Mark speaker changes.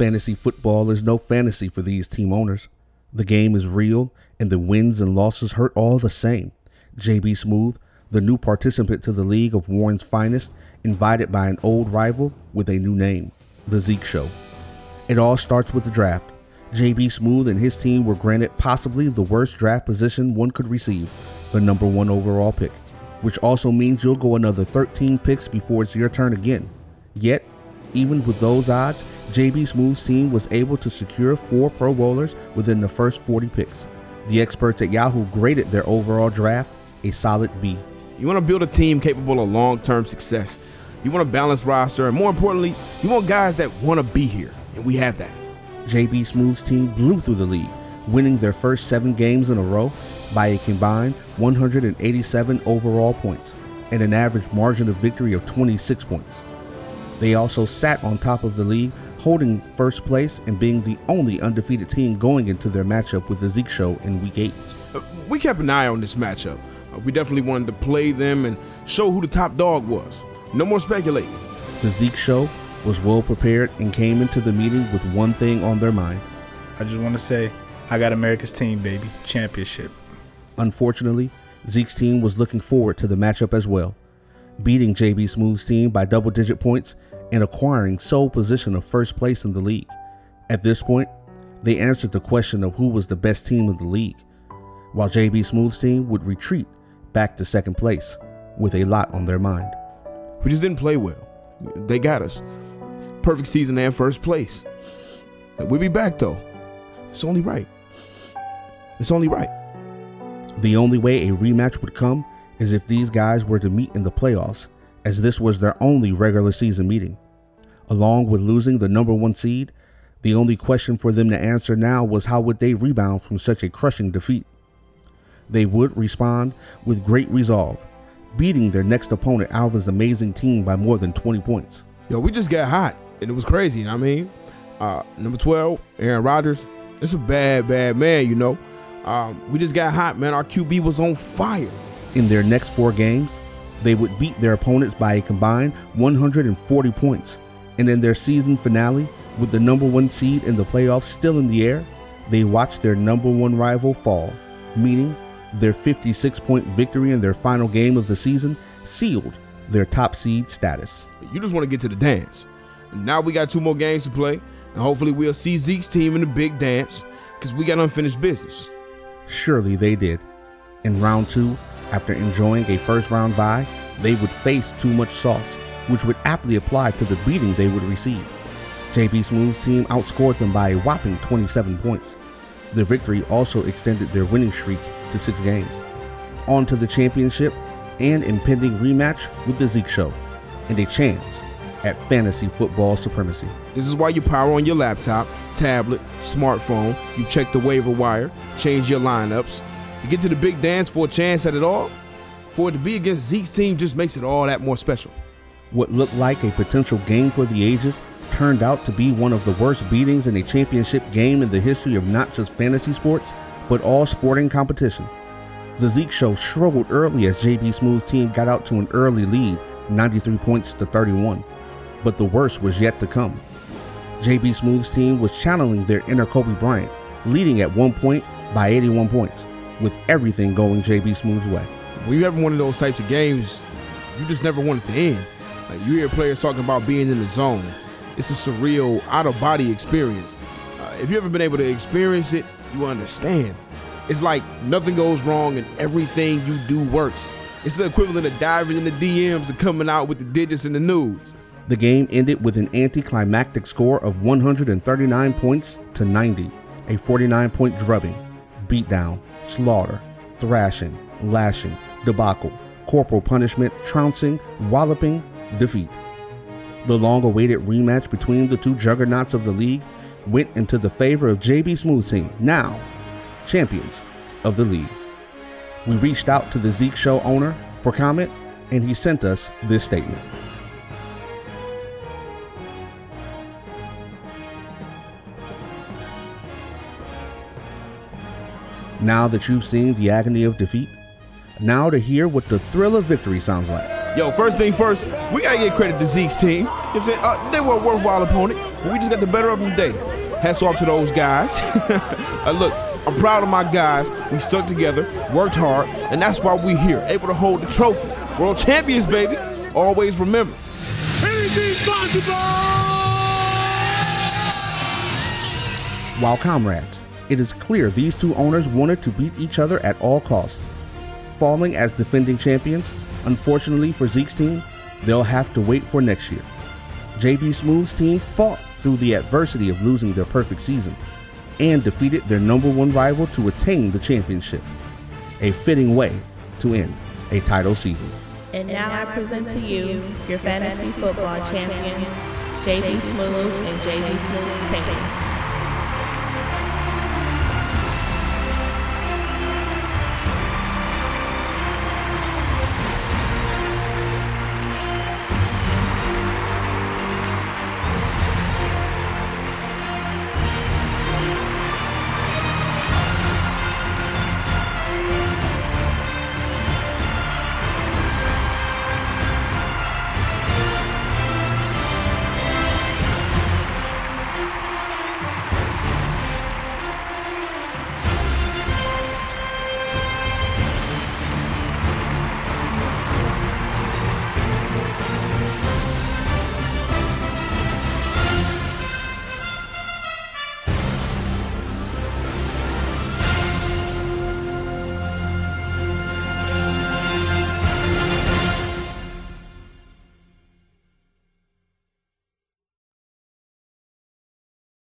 Speaker 1: Fantasy football is no fantasy for these team owners. The game is real, and the wins and losses hurt all the same. JB Smoove, the new participant to the League of Warren's finest, invited by an old rival with a new name, The Zeke Show. It all starts with the draft. JB Smoove and his team were granted possibly the worst draft position one could receive, the number one overall pick, which also means you'll go another 13 picks before it's your turn again. Yet, even with those odds, JB Smoove's team was able to secure four Pro Bowlers within the first 40 picks. The experts at Yahoo graded their overall draft a solid B.
Speaker 2: You want to build a team capable of long term success. You want a balanced roster, and more importantly, you want guys that want to be here, and we have that.
Speaker 1: JB Smoove's team blew through the league, winning their first seven games in a row by a combined 187 overall points and an average margin of victory of 26 points. They also sat on top of the league, holding first place and being the only undefeated team going into their matchup with the Zeke Show in Week 8.
Speaker 2: Uh, we kept an eye on this matchup. Uh, we definitely wanted to play them and show who the top dog was. No more speculating.
Speaker 1: The Zeke Show was well prepared and came into the meeting with one thing on their mind.
Speaker 3: I just want to say, I got America's team, baby. Championship.
Speaker 1: Unfortunately, Zeke's team was looking forward to the matchup as well, beating JB Smoove's team by double digit points and acquiring sole position of first place in the league. At this point, they answered the question of who was the best team in the league, while JB Smoove's team would retreat back to second place with a lot on their mind.
Speaker 2: We just didn't play well. They got us. Perfect season and first place. We'll be back though. It's only right. It's only right.
Speaker 1: The only way a rematch would come is if these guys were to meet in the playoffs, as this was their only regular season meeting. Along with losing the number one seed, the only question for them to answer now was how would they rebound from such a crushing defeat. They would respond with great resolve, beating their next opponent, Alvin's amazing team, by more than 20 points.
Speaker 2: Yo, we just got hot, and it was crazy. I mean, uh, number 12, Aaron Rodgers, it's a bad, bad man, you know. Um, we just got hot, man. Our QB was on fire.
Speaker 1: In their next four games, they would beat their opponents by a combined 140 points. And in their season finale, with the number one seed in the playoffs still in the air, they watched their number one rival fall, meaning their 56 point victory in their final game of the season sealed their top seed status.
Speaker 2: You just want to get to the dance. Now we got two more games to play, and hopefully we'll see Zeke's team in the big dance because we got unfinished business.
Speaker 1: Surely they did. In round two, after enjoying a first round bye, they would face too much sauce, which would aptly apply to the beating they would receive. JB Smoove's team outscored them by a whopping 27 points. The victory also extended their winning streak to six games. On to the championship and impending rematch with the Zeke Show, and a chance at fantasy football supremacy.
Speaker 2: This is why you power on your laptop, tablet, smartphone, you check the waiver wire, change your lineups. You get to the big dance for a chance at it all. For it to be against Zeke's team just makes it all that more special.
Speaker 1: What looked like a potential game for the ages turned out to be one of the worst beatings in a championship game in the history of not just fantasy sports, but all sporting competition. The Zeke Show struggled early as JB Smoove's team got out to an early lead, 93 points to 31. But the worst was yet to come. JB Smoove's team was channeling their inner Kobe Bryant, leading at one point by 81 points, with everything going JB Smoove's way.
Speaker 2: When you have one of those types of games, you just never want it to end. Like you hear players talking about being in the zone. It's a surreal, out of body experience. Uh, if you've ever been able to experience it, you understand. It's like nothing goes wrong and everything you do works. It's the equivalent of diving in the DMs and coming out with the digits and the nudes.
Speaker 1: The game ended with an anticlimactic score of 139 points to 90, a 49 point drubbing, beatdown, slaughter, thrashing, lashing, debacle, corporal punishment, trouncing, walloping, defeat. The long awaited rematch between the two juggernauts of the league went into the favor of JB Smoove team, now champions of the league. We reached out to the Zeke Show owner for comment, and he sent us this statement. Now that you've seen the agony of defeat, now to hear what the thrill of victory sounds like.
Speaker 2: Yo, first thing first, we gotta get credit to Zeke's team. You know what I'm saying? Uh, they were a worthwhile opponent. but we just got the better of them today. Hats off to those guys. uh, look, I'm proud of my guys. We stuck together, worked hard, and that's why we're here, able to hold the trophy. World champions, baby. Always remember. Anything's possible!
Speaker 1: While comrades, it is clear these two owners wanted to beat each other at all costs. Falling as defending champions, unfortunately for Zeke's team, they'll have to wait for next year. JB Smoove's team fought through the adversity of losing their perfect season and defeated their number one rival to attain the championship. A fitting way to end a title season.
Speaker 4: And now I present to you your fantasy football champions, JB Smoove and JB Smoove's team.